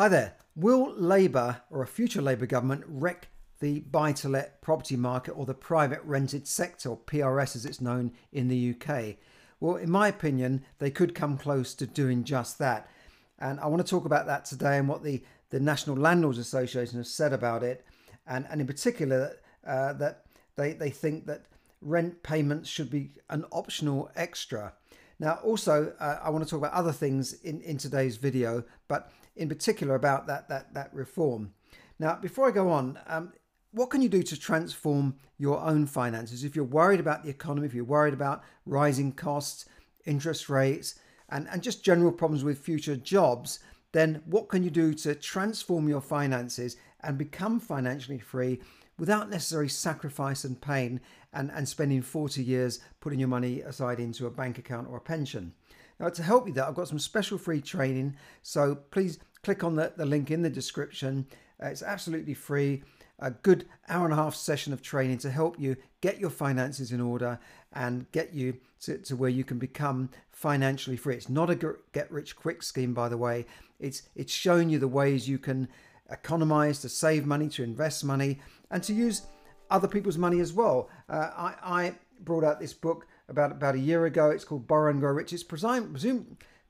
Hi there. Will Labour or a future Labour government wreck the buy to let property market or the private rented sector, or PRS as it's known in the UK? Well, in my opinion, they could come close to doing just that. And I want to talk about that today and what the, the National Landlords Association has said about it. And, and in particular, uh, that they, they think that rent payments should be an optional extra. Now, also, uh, I want to talk about other things in, in today's video, but in particular about that, that, that reform. Now, before I go on, um, what can you do to transform your own finances? If you're worried about the economy, if you're worried about rising costs, interest rates, and, and just general problems with future jobs, then what can you do to transform your finances and become financially free without necessary sacrifice and pain and, and spending 40 years putting your money aside into a bank account or a pension? Now, to help you that, I've got some special free training. So please click on the, the link in the description. Uh, it's absolutely free. A good hour and a half session of training to help you get your finances in order and get you to, to where you can become financially free. It's not a get rich quick scheme, by the way. It's it's showing you the ways you can economize, to save money, to invest money, and to use other people's money as well. Uh, I, I brought out this book about about a year ago. It's called Borrow and Grow Rich. It's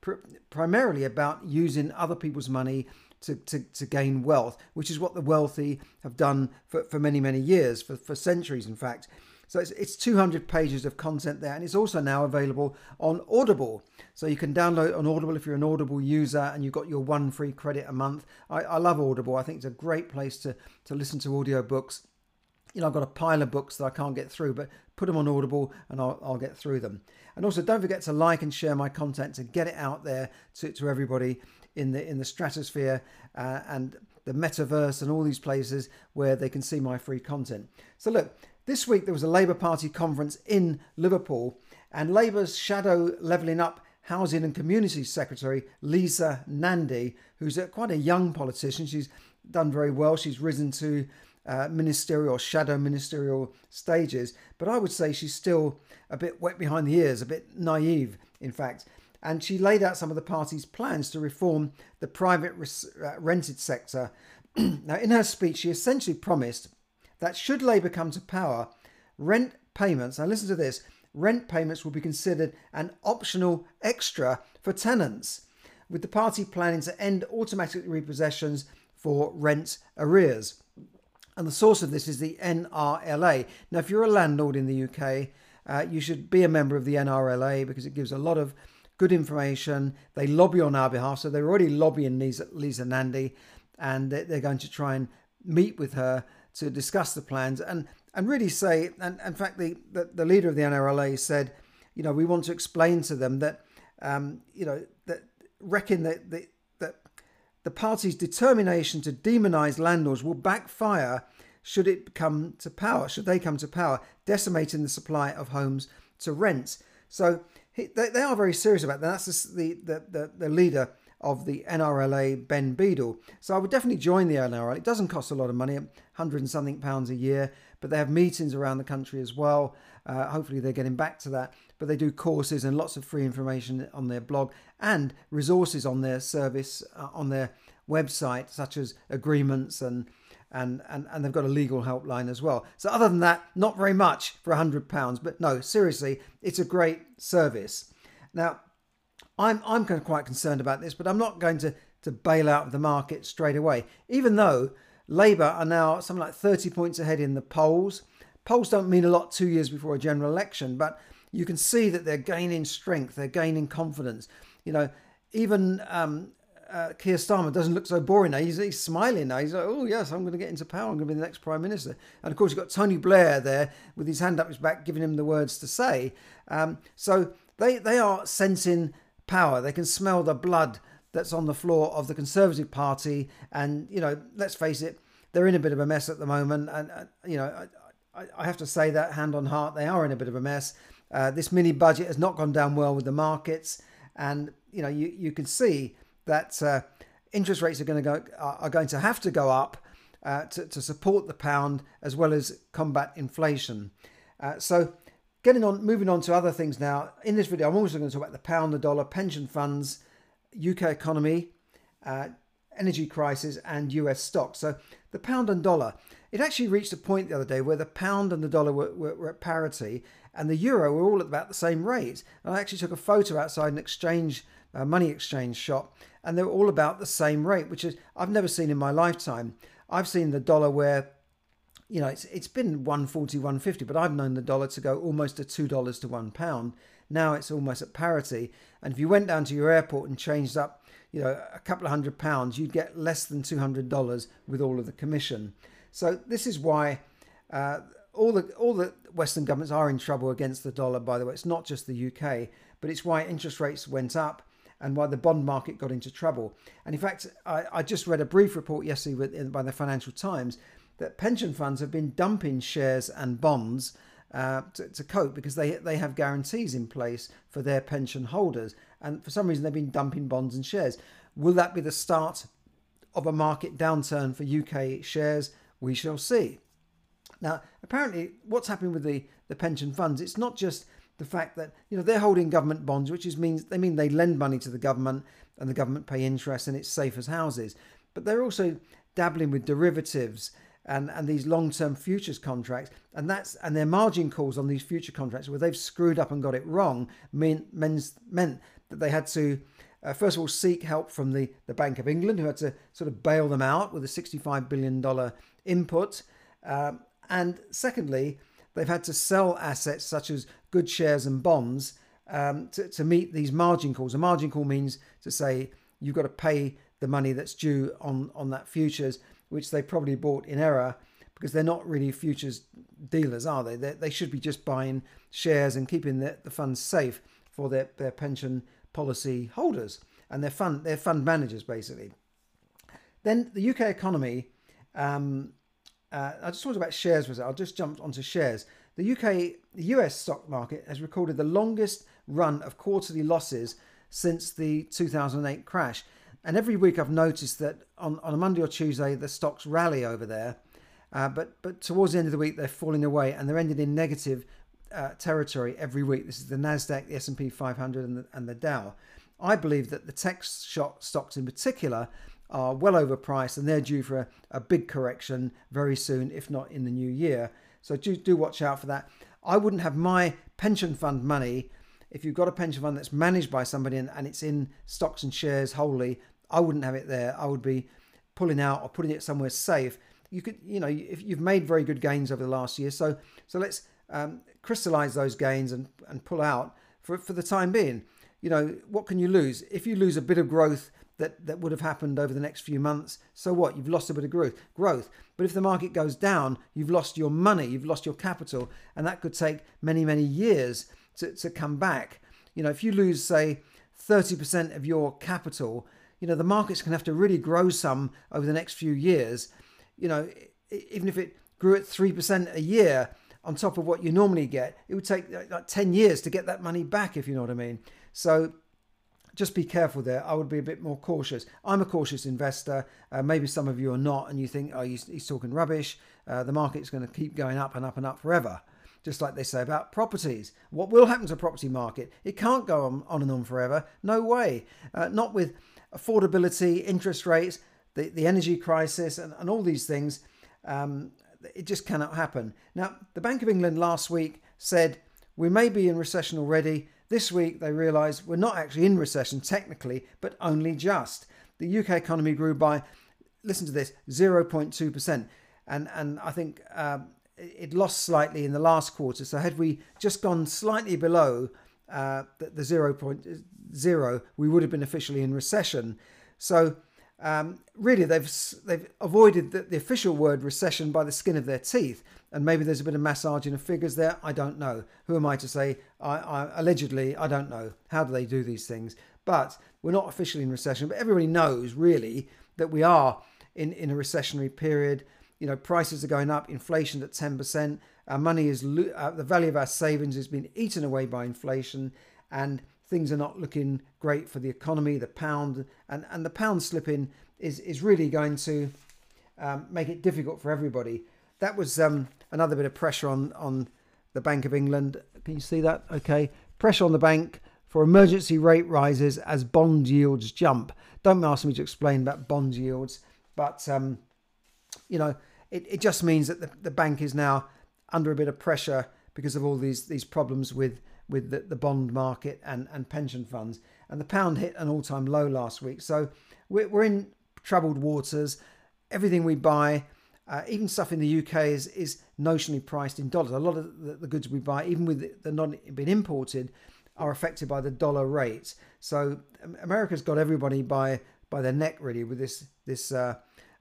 pr- primarily about using other people's money to, to, to gain wealth, which is what the wealthy have done for, for many, many years, for, for centuries, in fact. So it's, it's 200 pages of content there, and it's also now available on Audible. So you can download on Audible if you're an Audible user and you've got your one free credit a month. I, I love Audible. I think it's a great place to, to listen to audiobooks you know, I've got a pile of books that I can't get through, but put them on Audible and I'll, I'll get through them. And also, don't forget to like and share my content to get it out there to, to everybody in the in the stratosphere uh, and the metaverse and all these places where they can see my free content. So look, this week there was a Labour Party conference in Liverpool, and Labour's shadow levelling up Housing and Community Secretary Lisa Nandy, who's a, quite a young politician, she's done very well. She's risen to uh, ministerial shadow ministerial stages, but I would say she's still a bit wet behind the ears, a bit naive, in fact. And she laid out some of the party's plans to reform the private res- uh, rented sector. now, in her speech, she essentially promised that should Labour come to power, rent payments, now listen to this, rent payments will be considered an optional extra for tenants, with the party planning to end automatic repossessions for rent arrears. And the source of this is the NRLA. Now, if you're a landlord in the UK, uh, you should be a member of the NRLA because it gives a lot of good information. They lobby on our behalf, so they're already lobbying Lisa, Lisa Nandy, and they're going to try and meet with her to discuss the plans and and really say. And in fact, the, the, the leader of the NRLA said, you know, we want to explain to them that, um, you know, that reckon that the the party's determination to demonise landlords will backfire should it come to power, should they come to power, decimating the supply of homes to rent. So they, are very serious about that. That's the, the, the, the leader of the NRLA, Ben Beadle. So I would definitely join the NRLA. It doesn't cost a lot of money, 100 and something pounds a year, but they have meetings around the country as well. Uh, hopefully they're getting back to that. But they do courses and lots of free information on their blog and resources on their service, uh, on their website, such as agreements and and, and, and they've got a legal helpline as well. So other than that, not very much for £100. But no, seriously, it's a great service. Now, I'm, I'm quite concerned about this, but I'm not going to, to bail out of the market straight away, even though Labour are now something like 30 points ahead in the polls. Polls don't mean a lot two years before a general election, but you can see that they're gaining strength, they're gaining confidence. You know, even um, uh, Keir Starmer doesn't look so boring now. He's, he's smiling now. He's like, oh, yes, I'm going to get into power. I'm going to be the next Prime Minister. And of course, you've got Tony Blair there with his hand up his back, giving him the words to say. Um, so they, they are sensing power. They can smell the blood that's on the floor of the Conservative Party. And, you know, let's face it, they're in a bit of a mess at the moment. And, uh, you know, I, I, have to say that hand on heart, they are in a bit of a mess. Uh, this mini budget has not gone down well with the markets. And, you know, you, you can see that uh, interest rates are going to go are going to have to go up uh, to, to support the pound as well as combat inflation. Uh, so, getting on, moving on to other things now. In this video, I'm also going to talk about the pound, the dollar, pension funds, UK economy, uh, energy crisis and US stocks. So the pound and dollar, it actually reached a point the other day where the pound and the dollar were, were, were at parity and the euro were all at about the same rate. And I actually took a photo outside an exchange, uh, money exchange shop, and they were all about the same rate, which is I've never seen in my lifetime. I've seen the dollar where you know, it's it's been 140, 150, but I've known the dollar to go almost to two dollars to one pound. Now it's almost at parity. And if you went down to your airport and changed up, you know, a couple of hundred pounds, you'd get less than two hundred dollars with all of the commission. So this is why uh, all the all the Western governments are in trouble against the dollar. By the way, it's not just the UK, but it's why interest rates went up and why the bond market got into trouble. And in fact, I, I just read a brief report yesterday by the Financial Times that pension funds have been dumping shares and bonds uh, to, to, cope because they they have guarantees in place for their pension holders, and for some reason they've been dumping bonds and shares. Will that be the start of a market downturn for UK shares? We shall see. Now, apparently, what's happening with the, the pension funds? It's not just the fact that you know they're holding government bonds, which is means they mean they lend money to the government and the government pay interest and it's safe as houses, but they're also dabbling with derivatives and, and these long-term futures contracts. And that's and their margin calls on these future contracts where they've screwed up and got it wrong mean, means, meant that they had to uh, first of all seek help from the, the Bank of England who had to sort of bail them out with a 65 billion dollar input. Uh, and secondly they've had to sell assets such as good shares and bonds um, to, to meet these margin calls a margin call means to say you've got to pay the money that's due on on that futures which they probably bought in error because they're not really futures dealers, are they? They, they should be just buying shares and keeping the, the funds safe for their, their pension policy holders and their fund their fund managers basically. Then the UK economy. Um, uh, I just talked about shares. Was it? I'll just jump onto shares. The UK, the US stock market has recorded the longest run of quarterly losses since the 2008 crash. And every week I've noticed that on, on a Monday or Tuesday, the stocks rally over there. Uh, but, but towards the end of the week, they're falling away and they're ending in negative uh, territory every week. This is the Nasdaq, the S&P 500, and the, and the Dow. I believe that the tech stocks in particular are well overpriced and they're due for a, a, big correction very soon, if not in the new year. So do, do watch out for that. I wouldn't have my pension fund money if you've got a pension fund that's managed by somebody and, and it's in stocks and shares wholly. I wouldn't have it there. I would be pulling out or putting it somewhere safe. You could, you know, if you've made very good gains over the last year, so so let's um, crystallize those gains and and pull out for for the time being. You know, what can you lose if you lose a bit of growth? That, that would have happened over the next few months. So what? You've lost a bit of growth. Growth. But if the market goes down, you've lost your money, you've lost your capital, and that could take many, many years to, to come back. You know, if you lose, say, 30% of your capital, you know, the market's going to have to really grow some over the next few years. You know, even if it grew at 3% a year on top of what you normally get, it would take like 10 years to get that money back, if you know what I mean. So just be careful there. I would be a bit more cautious. I'm a cautious investor. Uh, maybe some of you are not, and you think, oh, he's, he's talking rubbish. Uh, the market's going to keep going up and up and up forever. Just like they say about properties. What will happen to the property market? It can't go on, on and on forever. No way. Uh, not with affordability, interest rates, the, the energy crisis, and, and all these things. Um, it just cannot happen. Now, the Bank of England last week said we may be in recession already. This week they realised we're not actually in recession technically, but only just. The UK economy grew by, listen to this, 0.2%. And, and I think um, it lost slightly in the last quarter. So had we just gone slightly below uh, the, the 0.0, we would have been officially in recession. So um, really, they've they've avoided the, the, official word recession by the skin of their teeth. And maybe there's a bit of massaging of figures there. I don't know. Who am I to say? I, I allegedly, I don't know. How do they do these things? But we're not officially in recession. But everybody knows really that we are in in a recessionary period. You know, prices are going up. Inflation at ten percent. Our money is uh, the value of our savings has been eaten away by inflation, and things are not looking great for the economy. The pound and and the pound slipping is is really going to um, make it difficult for everybody. That was um, another bit of pressure on on the Bank of England. Can you see that? Okay, pressure on the bank for emergency rate rises as bond yields jump. Don't ask me to explain about bond yields, but um, you know, it, it just means that the, the bank is now under a bit of pressure because of all these these problems with with the, the bond market and, and pension funds. And the pound hit an all time low last week. So we're, we're in troubled waters. Everything we buy, uh, even stuff in the UK, is, is notionally priced in dollars. A lot of the, the goods we buy, even with the not been imported, are affected by the dollar rate. So America's got everybody by by their neck really with this this uh,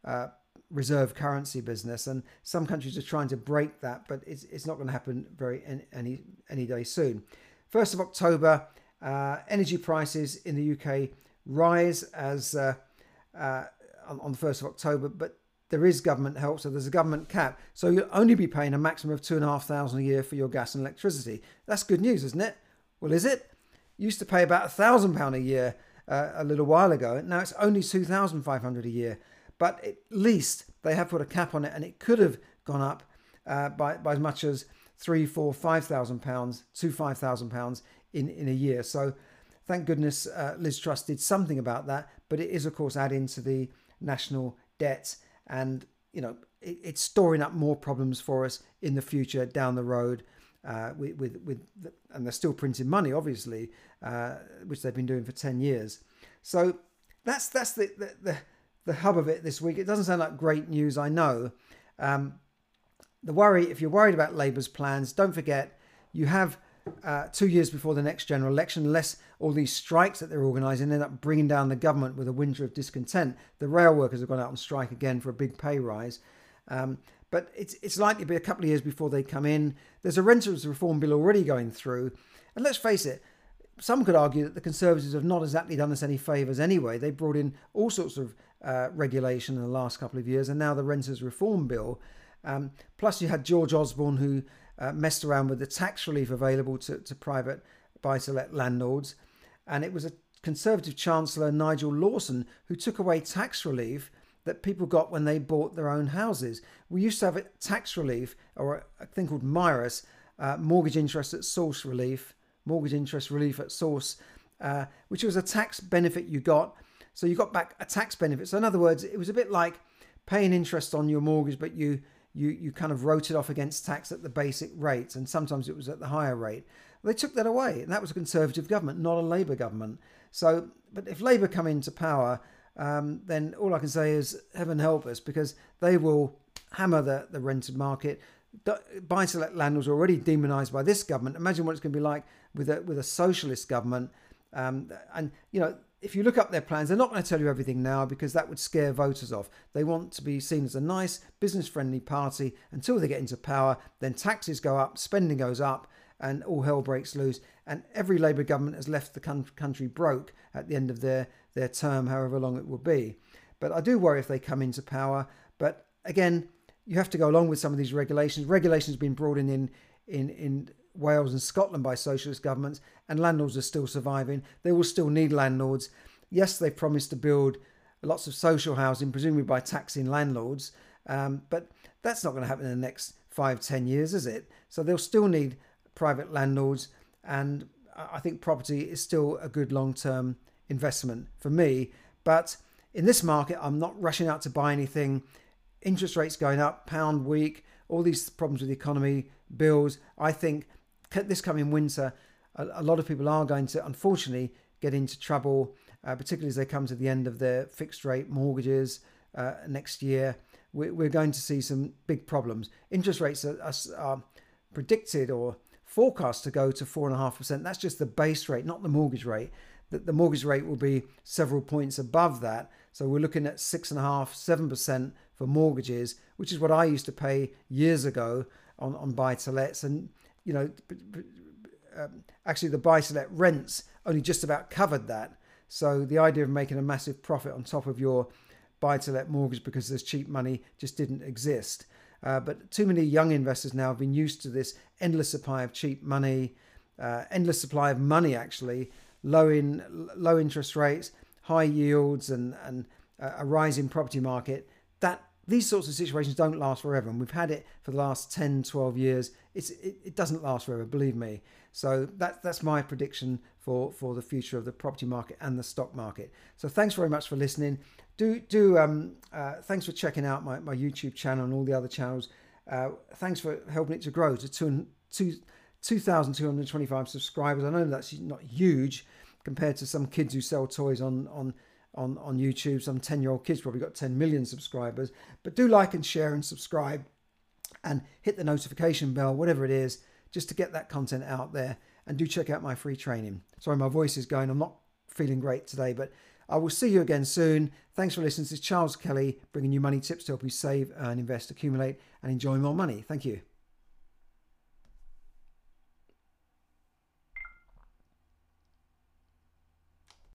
uh, reserve currency business, and some countries are trying to break that, but it's, it's not going to happen very any any day soon. First of October, uh, energy prices in the UK rise as uh, uh, on, on the first of October, but there is government help, so there's a government cap. So you'll only be paying a maximum of two and a half thousand a year for your gas and electricity. That's good news, isn't it? Well, is it? used to pay about a thousand pound a year uh, a little while ago. Now it's only two thousand five hundred a year but at least they have put a cap on it, and it could have gone up uh, by, by as much as three, four, five thousand pounds to five thousand pounds in in a year. So thank goodness uh, Liz Truss did something about that. But it is of course adding to the national debt, and you know it, it's storing up more problems for us in the future down the road. Uh, with with, with the, and they're still printing money, obviously, uh, which they've been doing for ten years. So that's that's the, the, the the hub of it this week. It doesn't sound like great news, I know. Um, the worry, if you're worried about Labour's plans, don't forget you have uh, two years before the next general election, unless all these strikes that they're organising end up bringing down the government with a winter of discontent. The rail workers have gone out on strike again for a big pay rise. Um, but it's, it's likely to be a couple of years before they come in. There's a renters reform bill already going through. And let's face it, some could argue that the Conservatives have not exactly done us any favours anyway. They brought in all sorts of uh, regulation in the last couple of years, and now the Renters Reform Bill. Um, plus, you had George Osborne, who uh, messed around with the tax relief available to, to private buy to let landlords. And it was a Conservative Chancellor, Nigel Lawson, who took away tax relief that people got when they bought their own houses. We used to have a tax relief, or a thing called MIRAS, uh, mortgage interest at source relief, mortgage interest relief at source, uh, which was a tax benefit you got so you got back a tax benefit. So in other words, it was a bit like paying interest on your mortgage, but you you you kind of wrote it off against tax at the basic rate, and sometimes it was at the higher rate. They took that away, and that was a Conservative government, not a Labour government. So, but if Labour come into power, um, then all I can say is heaven help us, because they will hammer the, the rented market. Buy to let landlords are already demonised by this government. Imagine what it's going to be like with a with a socialist government. Um, and you know if you look up their plans, they're not going to tell you everything now because that would scare voters off. They want to be seen as a nice, business friendly party until they get into power. Then taxes go up, spending goes up, and all hell breaks loose. And every Labour government has left the country broke at the end of their, their term, however long it will be. But I do worry if they come into power. But again, you have to go along with some of these regulations. Regulations have been brought in in, in, in Wales and Scotland by socialist governments, and landlords are still surviving. They will still need landlords. Yes, they've promised to build lots of social housing, presumably by taxing landlords, um, but that's not going to happen in the next five, ten years, is it? So they'll still need private landlords, and I think property is still a good long term investment for me. But in this market, I'm not rushing out to buy anything. Interest rates going up, pound weak, all these problems with the economy, bills. I think this coming winter, a, a, lot of people are going to, unfortunately, get into trouble, uh, particularly as they come to the end of their fixed rate mortgages uh, next year. We're, we're, going to see some big problems. Interest rates are, are, are predicted or forecast to go to 4.5%. That's just the base rate, not the mortgage rate. The, the mortgage rate will be several points above that. So we're looking at 6.5%, 7% for mortgages, which is what I used to pay years ago on, on buy to lets. And you know, um, actually the buy-to-let rents only just about covered that. So the idea of making a massive profit on top of your buy-to-let mortgage because there's cheap money just didn't exist. Uh, but too many young investors now have been used to this endless supply of cheap money, uh, endless supply of money actually, low in low interest rates, high yields, and and a rising property market. That these sorts of situations don't last forever, and we've had it for the last 10, 12 years. It's, it, it doesn't last forever, believe me. So that, that's my prediction for, for the future of the property market and the stock market. So thanks very much for listening. Do do um, uh, thanks for checking out my, my YouTube channel and all the other channels. Uh, thanks for helping it to grow to two, two, 2,225 subscribers. I know that's not huge compared to some kids who sell toys on on on, on YouTube. Some 10 year old kids probably got 10 million subscribers. But do like and share and subscribe and hit the notification bell, whatever it is, just to get that content out there. And do check out my free training. Sorry, my voice is going. I'm not feeling great today, but I will see you again soon. Thanks for listening. This is Charles Kelly bringing you money tips to help you save, earn, invest, accumulate, and enjoy more money. Thank you.